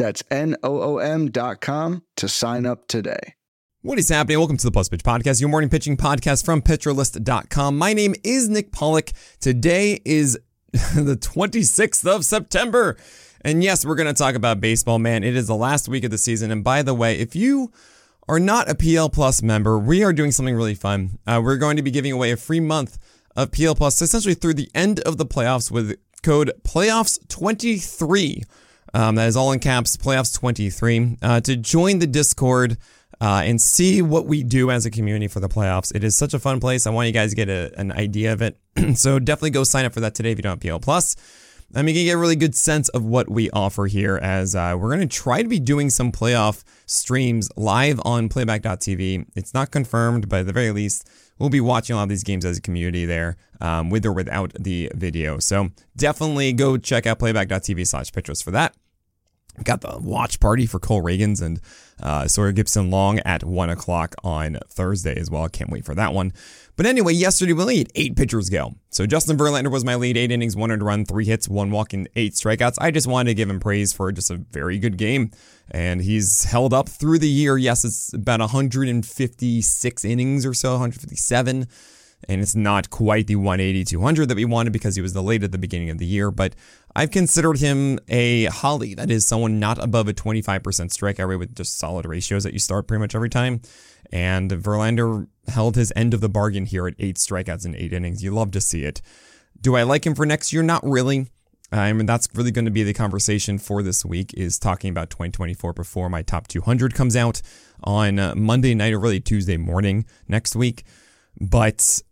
That's N-O-O-M dot com to sign up today. What is happening? Welcome to the Plus Pitch Podcast, your morning pitching podcast from Pitcherlist.com. My name is Nick Pollack. Today is the 26th of September. And yes, we're going to talk about baseball, man. It is the last week of the season. And by the way, if you are not a PL Plus member, we are doing something really fun. Uh, we're going to be giving away a free month of PL Plus essentially through the end of the playoffs with code PLAYOFFS23. Um, that is all in caps, PLAYOFFS23. Uh, to join the Discord uh, and see what we do as a community for the playoffs. It is such a fun place. I want you guys to get a, an idea of it. so definitely go sign up for that today if you don't have PL Plus. I mean, you can get a really good sense of what we offer here as uh, we're going to try to be doing some playoff streams live on playback.tv. It's not confirmed, but at the very least, we'll be watching a lot of these games as a community there, um, with or without the video. So definitely go check out playback.tv slash pitchers for that. Got the watch party for Cole Ragans and uh, Sawyer Gipson Long at 1 o'clock on Thursday as well. Can't wait for that one. But anyway, yesterday we lead eight pitchers go. So Justin Verlander was my lead, eight innings, one earned run, three hits, one walk, and eight strikeouts. I just wanted to give him praise for just a very good game. And he's held up through the year. Yes, it's about 156 innings or so, 157 and it's not quite the 180 200 that we wanted because he was delayed at the beginning of the year but i've considered him a holly that is someone not above a 25% strikeout rate with just solid ratios that you start pretty much every time. And verlander held his end of the bargain here at eight strikeouts in eight innings. You love to see it. Do i like him for next year? Not really. I mean, that's really going to be the conversation for this week is talking about 2024 before my top 200 comes out on Monday night or really Tuesday morning next week. But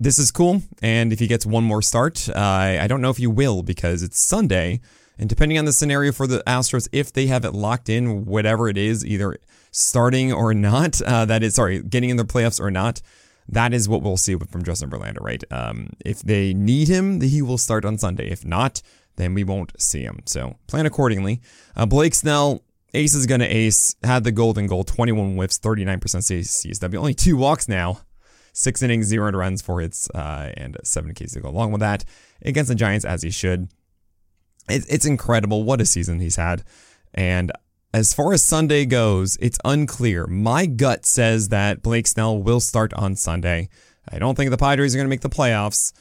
this is cool. And if he gets one more start, uh, I don't know if he will because it's Sunday. And depending on the scenario for the Astros, if they have it locked in, whatever it is, either starting or not, uh, that is, sorry, getting in the playoffs or not, that is what we'll see from Justin Verlander, right? Um, if they need him, he will start on Sunday. If not, then we won't see him. So plan accordingly. Uh, Blake Snell, ace is going to ace, had the golden goal, 21 whiffs, 39% CSW, only two walks now. Six innings, zero runs, four hits, uh, and seven Ks to go along with that against the Giants, as he should. It, it's incredible what a season he's had. And as far as Sunday goes, it's unclear. My gut says that Blake Snell will start on Sunday. I don't think the Padres are going to make the playoffs,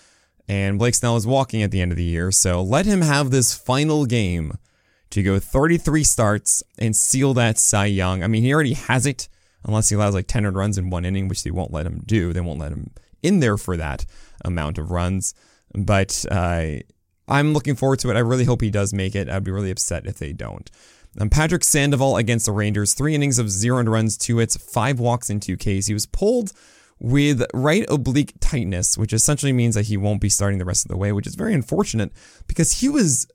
and Blake Snell is walking at the end of the year. So let him have this final game to go 33 starts and seal that Cy Young. I mean, he already has it unless he allows like 10 runs in one inning, which they won't let him do. They won't let him in there for that amount of runs. But uh, I'm looking forward to it. I really hope he does make it. I'd be really upset if they don't. Um, Patrick Sandoval against the Rangers, three innings of zero runs, two hits, five walks, and two Ks. He was pulled with right oblique tightness, which essentially means that he won't be starting the rest of the way, which is very unfortunate because he was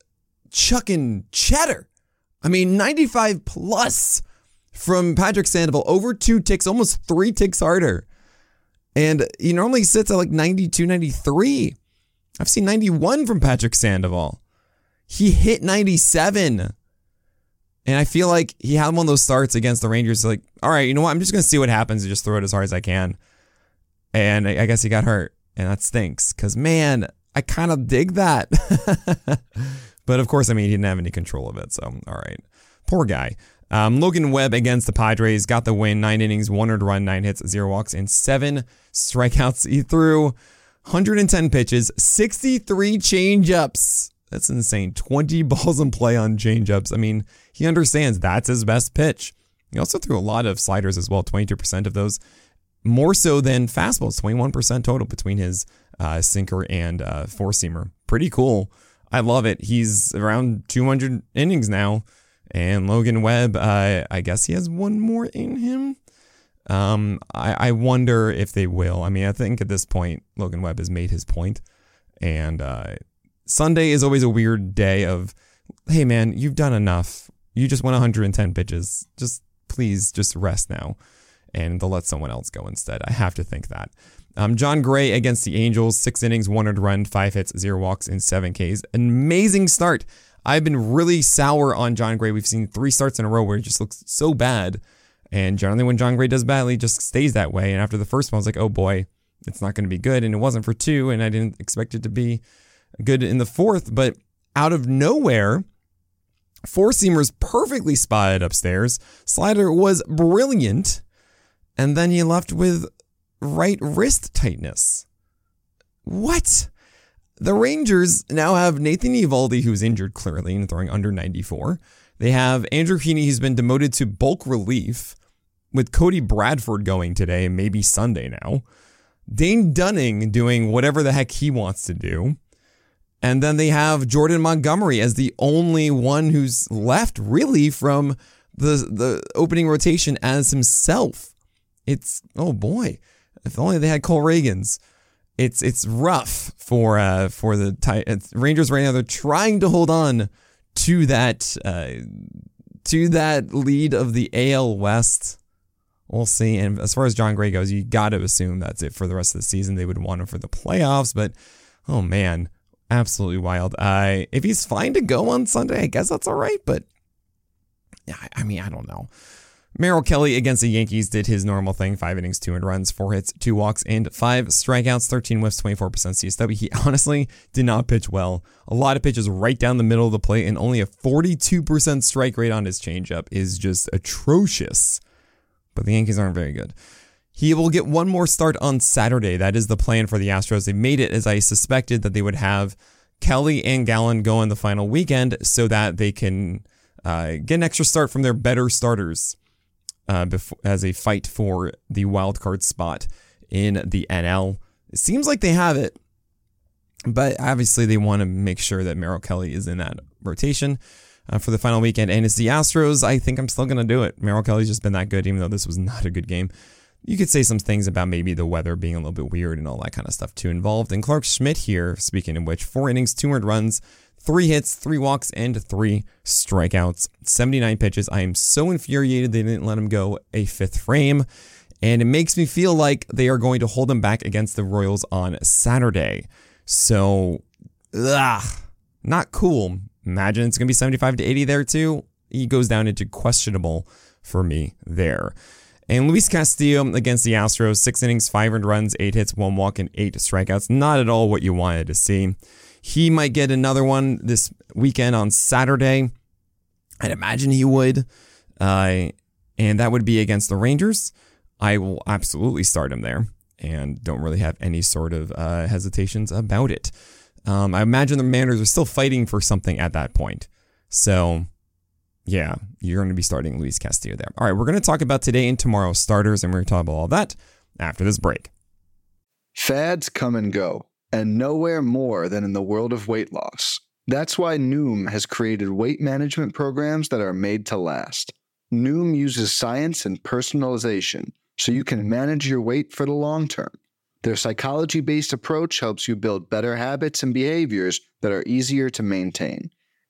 chucking cheddar. I mean, 95 plus from Patrick Sandoval, over two ticks, almost three ticks harder. And he normally sits at like 92, 93. I've seen 91 from Patrick Sandoval. He hit 97. And I feel like he had one of those starts against the Rangers. Like, all right, you know what? I'm just going to see what happens and just throw it as hard as I can. And I guess he got hurt. And that stinks because, man, I kind of dig that. but of course, I mean, he didn't have any control of it. So, all right. Poor guy. Um, Logan Webb against the Padres got the win. Nine innings, one earned run, nine hits, zero walks, and seven strikeouts. He threw 110 pitches, 63 changeups. That's insane. 20 balls in play on changeups. I mean, he understands that's his best pitch. He also threw a lot of sliders as well, 22% of those. More so than fastballs, 21% total between his uh, sinker and uh, four seamer. Pretty cool. I love it. He's around 200 innings now. And Logan Webb, uh, I guess he has one more in him. Um, I, I wonder if they will. I mean, I think at this point, Logan Webb has made his point. And uh, Sunday is always a weird day of, hey, man, you've done enough. You just won 110 pitches. Just please just rest now and they'll let someone else go instead. I have to think that. Um, Jon Gray against the Angels, six innings, one earned run, five hits, zero walks, and seven Ks. Amazing start. I've been really sour on Jon Gray. We've seen three starts in a row where he just looks so bad. And generally, when Jon Gray does badly, he just stays that way. And after the first one, I was like, oh boy, it's not going to be good. And it wasn't for two. And I didn't expect it to be good in the fourth. But out of nowhere, four seamers perfectly spotted upstairs. Slider was brilliant. And then he left with right wrist tightness. What? The Rangers now have Nathan Eovaldi, who's injured clearly and throwing under 94. They have Andrew Heaney, who's been demoted to bulk relief, with Cody Bradford going today and maybe Sunday now. Dane Dunning doing whatever the heck he wants to do. And then they have Jordan Montgomery as the only one who's left really from the the opening rotation as himself. It's oh boy. If only they had Cole Ragans. It's it's rough for uh for the Rangers right now. They're trying to hold on to that uh, to that lead of the AL West. We'll see. And as far as Jon Gray goes, you got to assume that's it for the rest of the season. They would want him for the playoffs, but oh man, absolutely wild. Uh, if he's fine to go on Sunday, I guess that's all right. But yeah, I mean, I don't know. Merrill Kelly against the Yankees did his normal thing five innings, two earned runs, four hits, two walks, and five strikeouts, 13 whiffs, 24% CSW. He honestly did not pitch well. A lot of pitches right down the middle of the plate, and only a 42% strike rate on his changeup is just atrocious. But the Yankees aren't very good. He will get one more start on Saturday. That is the plan for the Astros. They made it as I suspected that they would have Kelly and Gallen go in the final weekend so that they can uh, get an extra start from their better starters uh, before, as a fight for the wild card spot in the NL. It seems like they have it, but obviously they want to make sure that Merrill Kelly is in that rotation uh, for the final weekend. And it's the Astros. I think I'm still going to do it. Merrill Kelly's just been that good, even though this was not a good game. You could say some things about maybe the weather being a little bit weird and all that kind of stuff too involved. And Clark Schmidt here, speaking of which, four innings, two earned runs, three hits, three walks, and three strikeouts. 79 pitches. I am so infuriated they didn't let him go a fifth frame. And it makes me feel like they are going to hold him back against the Royals on Saturday. So, ugh, not cool. Imagine it's going to be 75 to 80 there too. He goes down into questionable for me there. And Luis Castillo against the Astros, six innings, five earned runs, eight hits, one walk, and eight strikeouts. Not at all what you wanted to see. He might get another one this weekend on Saturday. I'd imagine he would. Uh, and that would be against the Rangers. I will absolutely start him there and don't really have any sort of uh, hesitations about it. Um, I imagine the Mariners are still fighting for something at that point. So, yeah, you're going to be starting Luis Castillo there. All right, we're going to talk about today and tomorrow's starters, and we're going to talk about all that after this break. Fads come and go and nowhere more than in the world of weight loss. That's why Noom has created weight management programs that are made to last. Noom uses science and personalization so you can manage your weight for the long term. Their psychology based approach helps you build better habits and behaviors that are easier to maintain.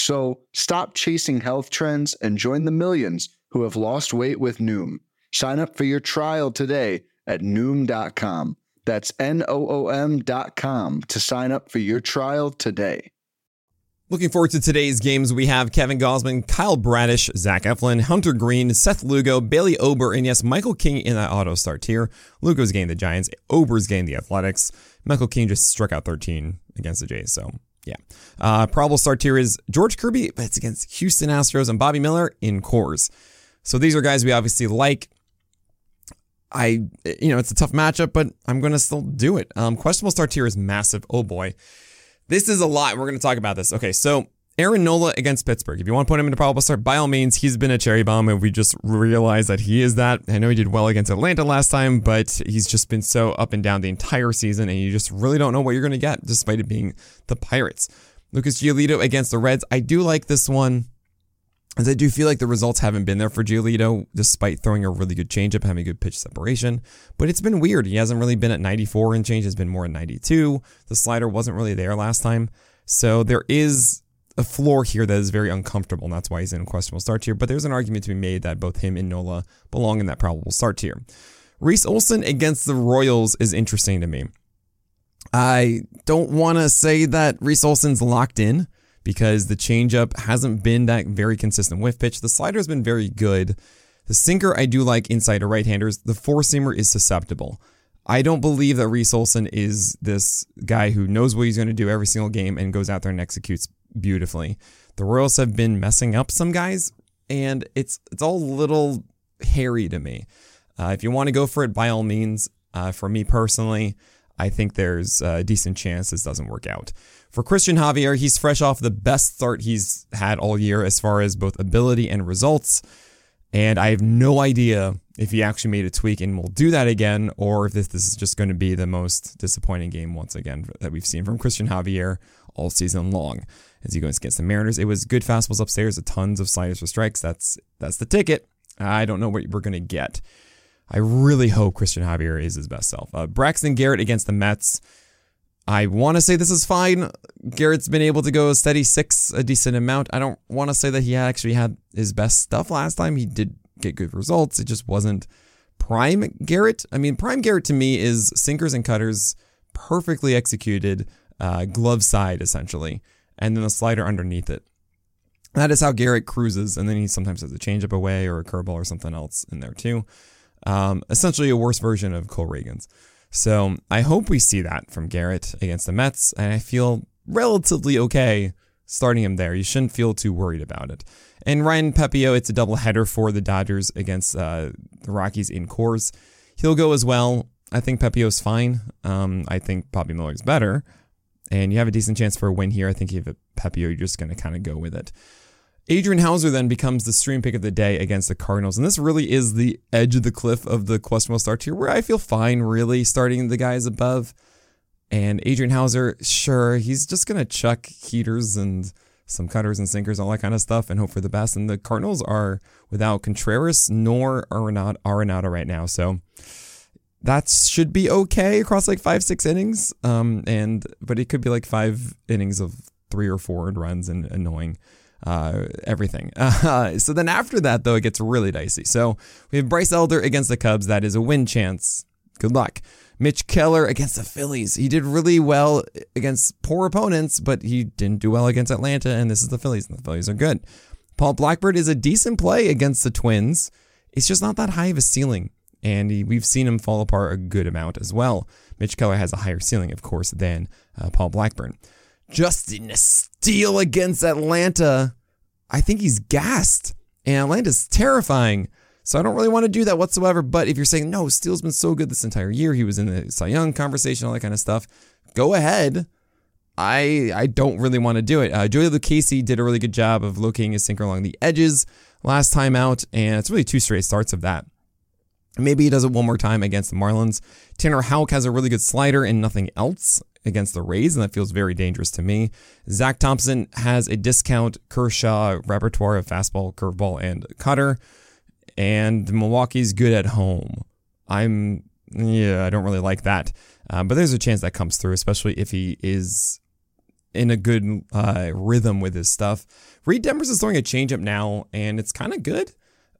So stop chasing health trends and join the millions who have lost weight with Noom. Sign up for your trial today at Noom.com. That's N-O-O-M dot com to sign up for your trial today. Looking forward to today's games. We have Kevin Gausman, Kyle Bradish, Zach Eflin, Hunter Greene, Seth Lugo, Bailey Ober, and yes, Michael King in that auto start here. Lugo's game the Giants, Ober's game the Athletics. Michael King just struck out 13 against the Jays, so yeah. Uh, probable start here is George Kirby, but it's against Houston Astros and Bobby Miller in Coors. So these are guys we obviously like. I, you know, it's a tough matchup, but I'm going to still do it. Um, questionable start here is massive. Oh boy. This is a lot. We're going to talk about this. Okay. So Aaron Nola against Pittsburgh. If you want to put him in a probable start, by all means, he's been a cherry bomb, and we just realized that he is that. I know he did well against Atlanta last time, but he's just been so up and down the entire season, and you just really don't know what you're going to get, despite it being the Pirates. Lucas Giolito against the Reds. I do like this one, as I do feel like the results haven't been there for Giolito, despite throwing a really good changeup, having good pitch separation. But it's been weird. He hasn't really been at 94 in change, has been more at 92. The slider wasn't really there last time. So there is a floor here that is very uncomfortable, and that's why he's in a questionable start tier. But there's an argument to be made that both him and Nola belong in that probable start tier. Reese Olson against the Royals is interesting to me. I don't want to say that Reese Olson's locked in because the changeup hasn't been that very consistent whiff pitch. The slider has been very good. The sinker I do like inside to right-handers. The four-seamer is susceptible. I don't believe that Reese Olson is this guy who knows what he's going to do every single game and goes out there and executes beautifully. The Royals have been messing up some guys, and it's it's all a little hairy to me. Uh, if you want to go for it, by all means. Uh, for me personally, I think there's a decent chance this doesn't work out. For Christian Javier, he's fresh off the best start he's had all year as far as both ability and results. And I have no idea if he actually made a tweak and will do that again, or if this, this is just going to be the most disappointing game once again that we've seen from Christian Javier all season long as he goes against the Mariners. It was good fastballs upstairs, a tons of sliders for strikes. That's that's the ticket. I don't know what we're gonna get. I really hope Christian Javier is his best self. Uh, Braxton Garrett against the Mets. I want to say this is fine. Garrett's been able to go a steady six, a decent amount. I don't want to say that he actually had his best stuff last time. He did get good results. It just wasn't prime Garrett. I mean, prime Garrett to me is sinkers and cutters perfectly executed, uh, glove side essentially and then a slider underneath it. That is how Garrett cruises, and then he sometimes has a changeup away or a curveball or something else in there too. Um, essentially, a worse version of Cole Ragans. So I hope we see that from Garrett against the Mets, and I feel relatively okay starting him there. You shouldn't feel too worried about it. And Ryan Pepiot, it's a doubleheader for the Dodgers against uh, the Rockies in Coors. He'll go as well. I think Pepiot's fine. Um, I think Bobby Miller's better and you have a decent chance for a win here. I think if Pepiot, you're just going to kind of go with it. Adrian Houser then becomes the stream pick of the day against the Cardinals. And this really is the edge of the cliff of the questionable start here, where I feel fine really starting the guys above. And Adrian Houser, sure, he's just going to chuck heaters and some cutters and sinkers, all that kind of stuff, and hope for the best. And the Cardinals are without Contreras nor Arenado right now. So that should be okay across like five six innings um and but it could be like five innings of three or four runs and annoying uh, everything. Uh, so then after that, though, it gets really dicey. So we have Bryce Elder against the Cubs. That is a win chance. Good luck. Mitch Keller against the Phillies. He did really well against poor opponents, but he didn't do well against Atlanta, and this is the Phillies, and the Phillies are good. Paul Blackburn is a decent play against the Twins. It's just not that high of a ceiling and he, we've seen him fall apart a good amount as well. Mitch Keller has a higher ceiling, of course, than uh, Paul Blackburn. Justin Steele against Atlanta. I think he's gassed, and Atlanta's terrifying. So I don't really want to do that whatsoever. But if you're saying no, Steele's been so good this entire year, he was in the Cy Young conversation, all that kind of stuff. Go ahead. I I don't really want to do it. Uh, Joey Lucchesi did a really good job of locating his sinker along the edges last time out, and it's really two straight starts of that. Maybe he does it one more time against the Marlins. Tanner Houck has a really good slider and nothing else against the Rays, and that feels very dangerous to me. Zach Thompson has a discount Kershaw repertoire of fastball, curveball, and cutter, and Milwaukee's good at home. I'm, yeah, I don't really like that. Um, but there's a chance that comes through, especially if he is in a good uh, rhythm with his stuff. Reid Detmers is throwing a changeup now, and it's kind of good.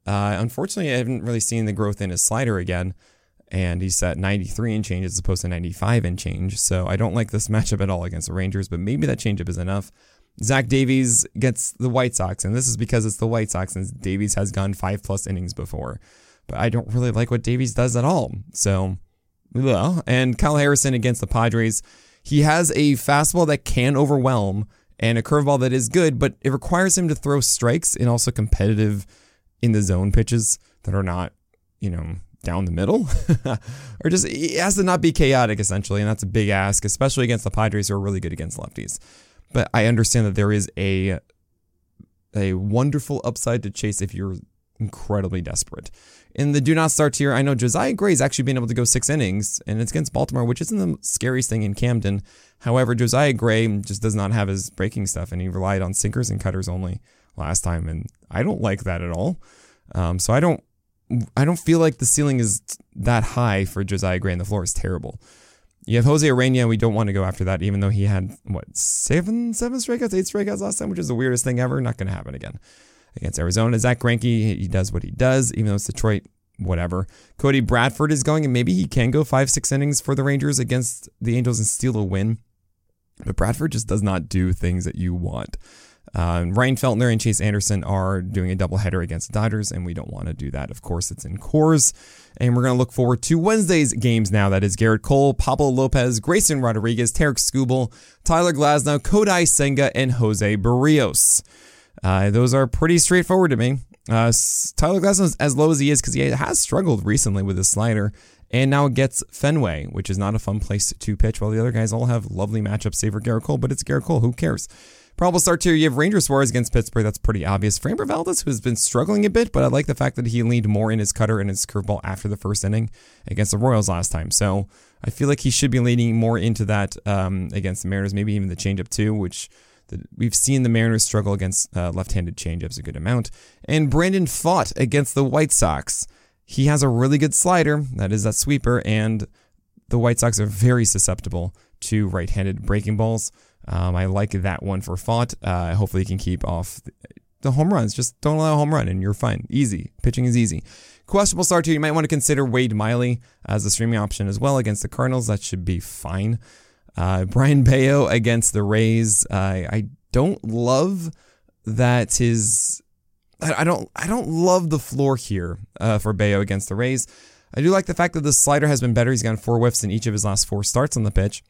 Uh, unfortunately, I haven't really seen the growth in his slider again, and he's at 93 and change as opposed to 95 and change. So I don't like this matchup at all against the Rangers, but maybe that changeup is enough. Zach Davies gets the White Sox, and this is because it's the White Sox, and Davies has gone five plus innings before. But I don't really like what Davies does at all. So, well, and Kyle Harrison against the Padres. He has a fastball that can overwhelm and a curveball that is good, but it requires him to throw strikes and also competitive in the zone pitches that are not, you know, down the middle, or just it has to not be chaotic essentially, and that's a big ask, especially against the Padres who are really good against lefties. but I understand that there is a a wonderful upside to chase if you're incredibly desperate. In the do not start tier, I know Josiah Gray's actually been able to go six innings, and it's against Baltimore, which isn't the scariest thing in Camden. However, Josiah Gray just does not have his breaking stuff, and he relied on sinkers and cutters only last time, and I don't like that at all. Um, so I don't, I don't feel like the ceiling is that high for Josiah Gray, and the floor is terrible. You have Jose Urena, we don't want to go after that, even though he had what seven, seven strikeouts, eight strikeouts last time, which is the weirdest thing ever. Not going to happen again against Arizona. Zack Greinke, he does what he does, even though it's Detroit. Whatever. Cody Bradford is going, and maybe he can go five, six innings for the Rangers against the Angels and steal a win. But Bradford just does not do things that you want. Uh, Ryan Feltner and Chase Anderson are doing a doubleheader against the Dodgers, and we don't want to do that. Of course, it's in Coors. And we're going to look forward to Wednesday's games now. That is Gerrit Cole, Pablo Lopez, Grayson Rodriguez, Tarik Skubal, Tyler Glasnow, Kodai Senga, and Jose Berrios. Uh, those are pretty straightforward to me. Uh, Tyler Glasnow is as low as he is because he has struggled recently with his slider and now gets Fenway, which is not a fun place to pitch, while the other guys all have lovely matchups, save for Gerrit Cole, but it's Gerrit Cole. Who cares? Probable start two. You have Ranger Suarez against Pittsburgh. That's pretty obvious. Framber Valdez, who has been struggling a bit, but I like the fact that he leaned more in his cutter and his curveball after the first inning against the Royals last time. So I feel like he should be leaning more into that um, against the Mariners, maybe even the changeup too, which the, we've seen the Mariners struggle against uh, left-handed changeups a good amount. And Brandon Pfaadt against the White Sox. He has a really good slider. That is that sweeper, and the White Sox are very susceptible to right-handed breaking balls. Um, I like that one for Pfaadt. Uh, hopefully, he can keep off the home runs. Just don't allow a home run, and you're fine. Easy. Pitching is easy. Questionable start here. You might want to consider Wade Miley as a streaming option as well against the Cardinals. That should be fine. Uh, Brayan Bello against the Rays. Uh, I don't love that his. I, don't. I don't love the floor here uh, for Bello against the Rays. I do like the fact that the slider has been better. He's gotten four whiffs in each of his last four starts on the pitch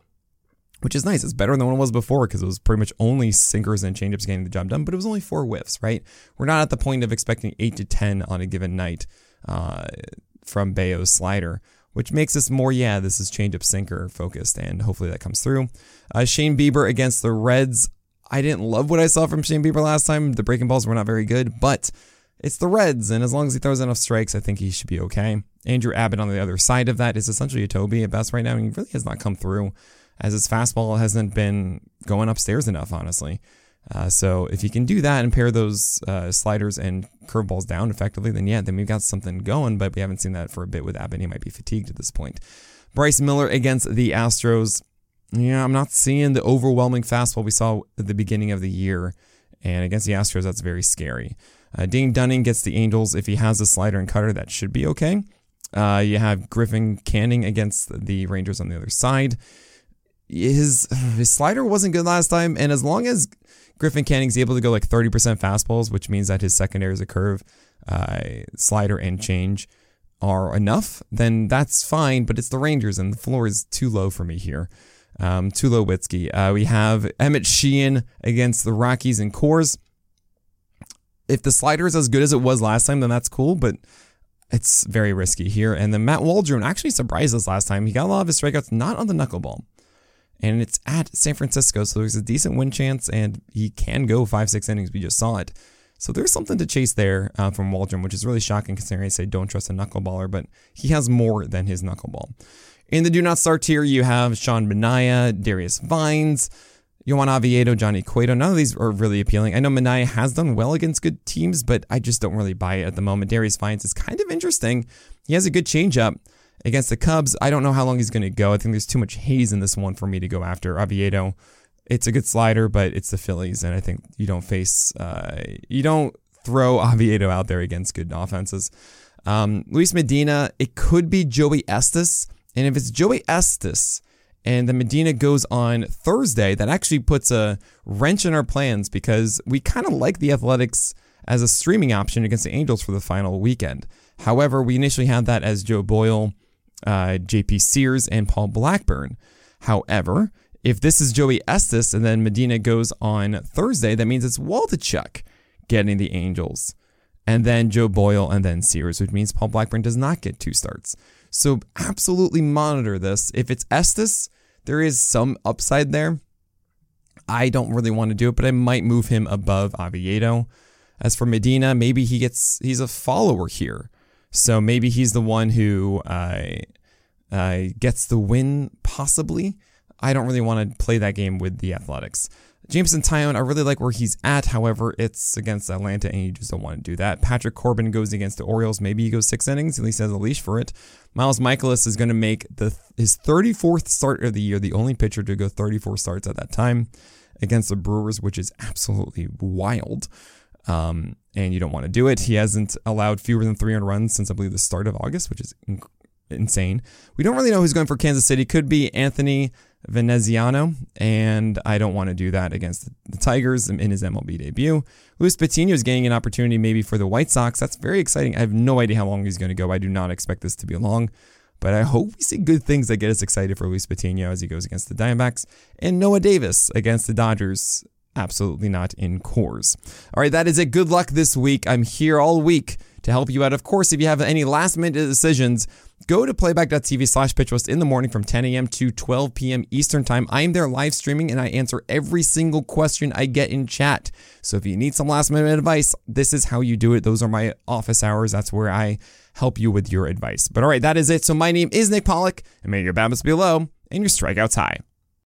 which is nice. It's better than what it was before because it was pretty much only sinkers and changeups getting the job done, but it was only four whiffs, right? We're not at the point of expecting eight to 10 on a given night uh, from Bello's slider, which makes us more, yeah, this is changeup sinker focused, and hopefully that comes through. Uh, Shane Bieber against the Reds. I didn't love what I saw from Shane Bieber last time. The breaking balls were not very good, but it's the Reds, and as long as he throws enough strikes, I think he should be okay. Andrew Abbott on the other side of that is essentially a Toby at best right now, and he really has not come through as his fastball hasn't been going upstairs enough, honestly. Uh, so if you can do that and pair those uh, sliders and curveballs down effectively, then yeah, then we've got something going. But we haven't seen that for a bit with Abbott. He might be fatigued at this point. Bryce Miller against the Astros. Yeah, I'm not seeing the overwhelming fastball we saw at the beginning of the year. And against the Astros, that's very scary. Uh, Dane Dunning gets the Angels. If he has a slider and cutter, that should be okay. Uh, you have Griffin Canning against the Rangers on the other side his his slider wasn't good last time, and as long as Griffin Canning's able to go like 30% fastballs, which means that his secondary is a curve, uh, slider, and change are enough, then that's fine. But it's the Rangers, and the floor is too low for me here. Um, too low, Witzky. Uh, we have Emmet Sheehan against the Rockies and Coors. If the slider is as good as it was last time, then that's cool, but it's very risky here. And then Matt Waldron actually surprised us last time. He got a lot of his strikeouts not on the knuckleball and it's at San Francisco, so there's a decent win chance, and he can go five, six innings. We just saw it. So there's something to chase there uh, from Waldron, which is really shocking considering I say don't trust a knuckleballer, but he has more than his knuckleball. In the do not start tier, you have Sean Manaea, Darius Vines, Johan Oviedo, Johnny Cueto. None of these are really appealing. I know Manaea has done well against good teams, but I just don't really buy it at the moment. Darius Vines is kind of interesting. He has a good changeup against the Cubs. I don't know how long he's going to go. I think there's too much haze in this one for me to go after Oviedo. It's a good slider, but it's the Phillies, and I think you don't face, uh, you don't throw Oviedo out there against good offenses. Um, Luis Medina, it could be Joey Estes, and if it's Joey Estes, and the Medina goes on Thursday, that actually puts a wrench in our plans because we kind of like the Athletics as a streaming option against the Angels for the final weekend. However, we initially had that as Joe Boyle uh, JP Sears, and Paul Blackburn. However, if this is Joey Estes and then Medina goes on Thursday, that means it's Waldichuk getting the Angels, and then Joe Boyle, and then Sears, which means Paul Blackburn does not get two starts. So absolutely monitor this. If it's Estes, there is some upside there. I don't really want to do it, but I might move him above Oviedo. As for Medina, maybe he gets he's a follower here, so maybe he's the one who uh, uh, gets the win. Possibly, I don't really want to play that game with the Athletics. Jameson Taillon, I really like where he's at. However, it's against Atlanta, and you just don't want to do that. Patrick Corbin goes against the Orioles. Maybe he goes six innings. At least has a leash for it. Miles Mikolas is going to make the his 34th start of the year, the only pitcher to go 34 starts at that time against the Brewers, which is absolutely wild. Um, and you don't want to do it. He hasn't allowed fewer than 300 runs since I believe the start of August, which is inc- insane. We don't really know who's going for Kansas City. Could be Anthony Veneziano, and I don't want to do that against the Tigers in his MLB debut. Luis Patino is getting an opportunity maybe for the White Sox. That's very exciting. I have no idea how long he's going to go. I do not expect this to be long, but I hope we see good things that get us excited for Luis Patino as he goes against the Diamondbacks and Noah Davis against the Dodgers. Absolutely not in Coors. All right, that is it. Good luck this week. I'm here all week to help you out. Of course, if you have any last minute decisions, go to playback.tv slash pitchlist in the morning from 10 a.m. to 12 p.m. Eastern Time. I am there live streaming and I answer every single question I get in chat. So if you need some last minute advice, this is how you do it. Those are my office hours. That's where I help you with your advice. But all right, that is it. So my name is Nick Pollack and may your BABIPs be low and your strikeouts high.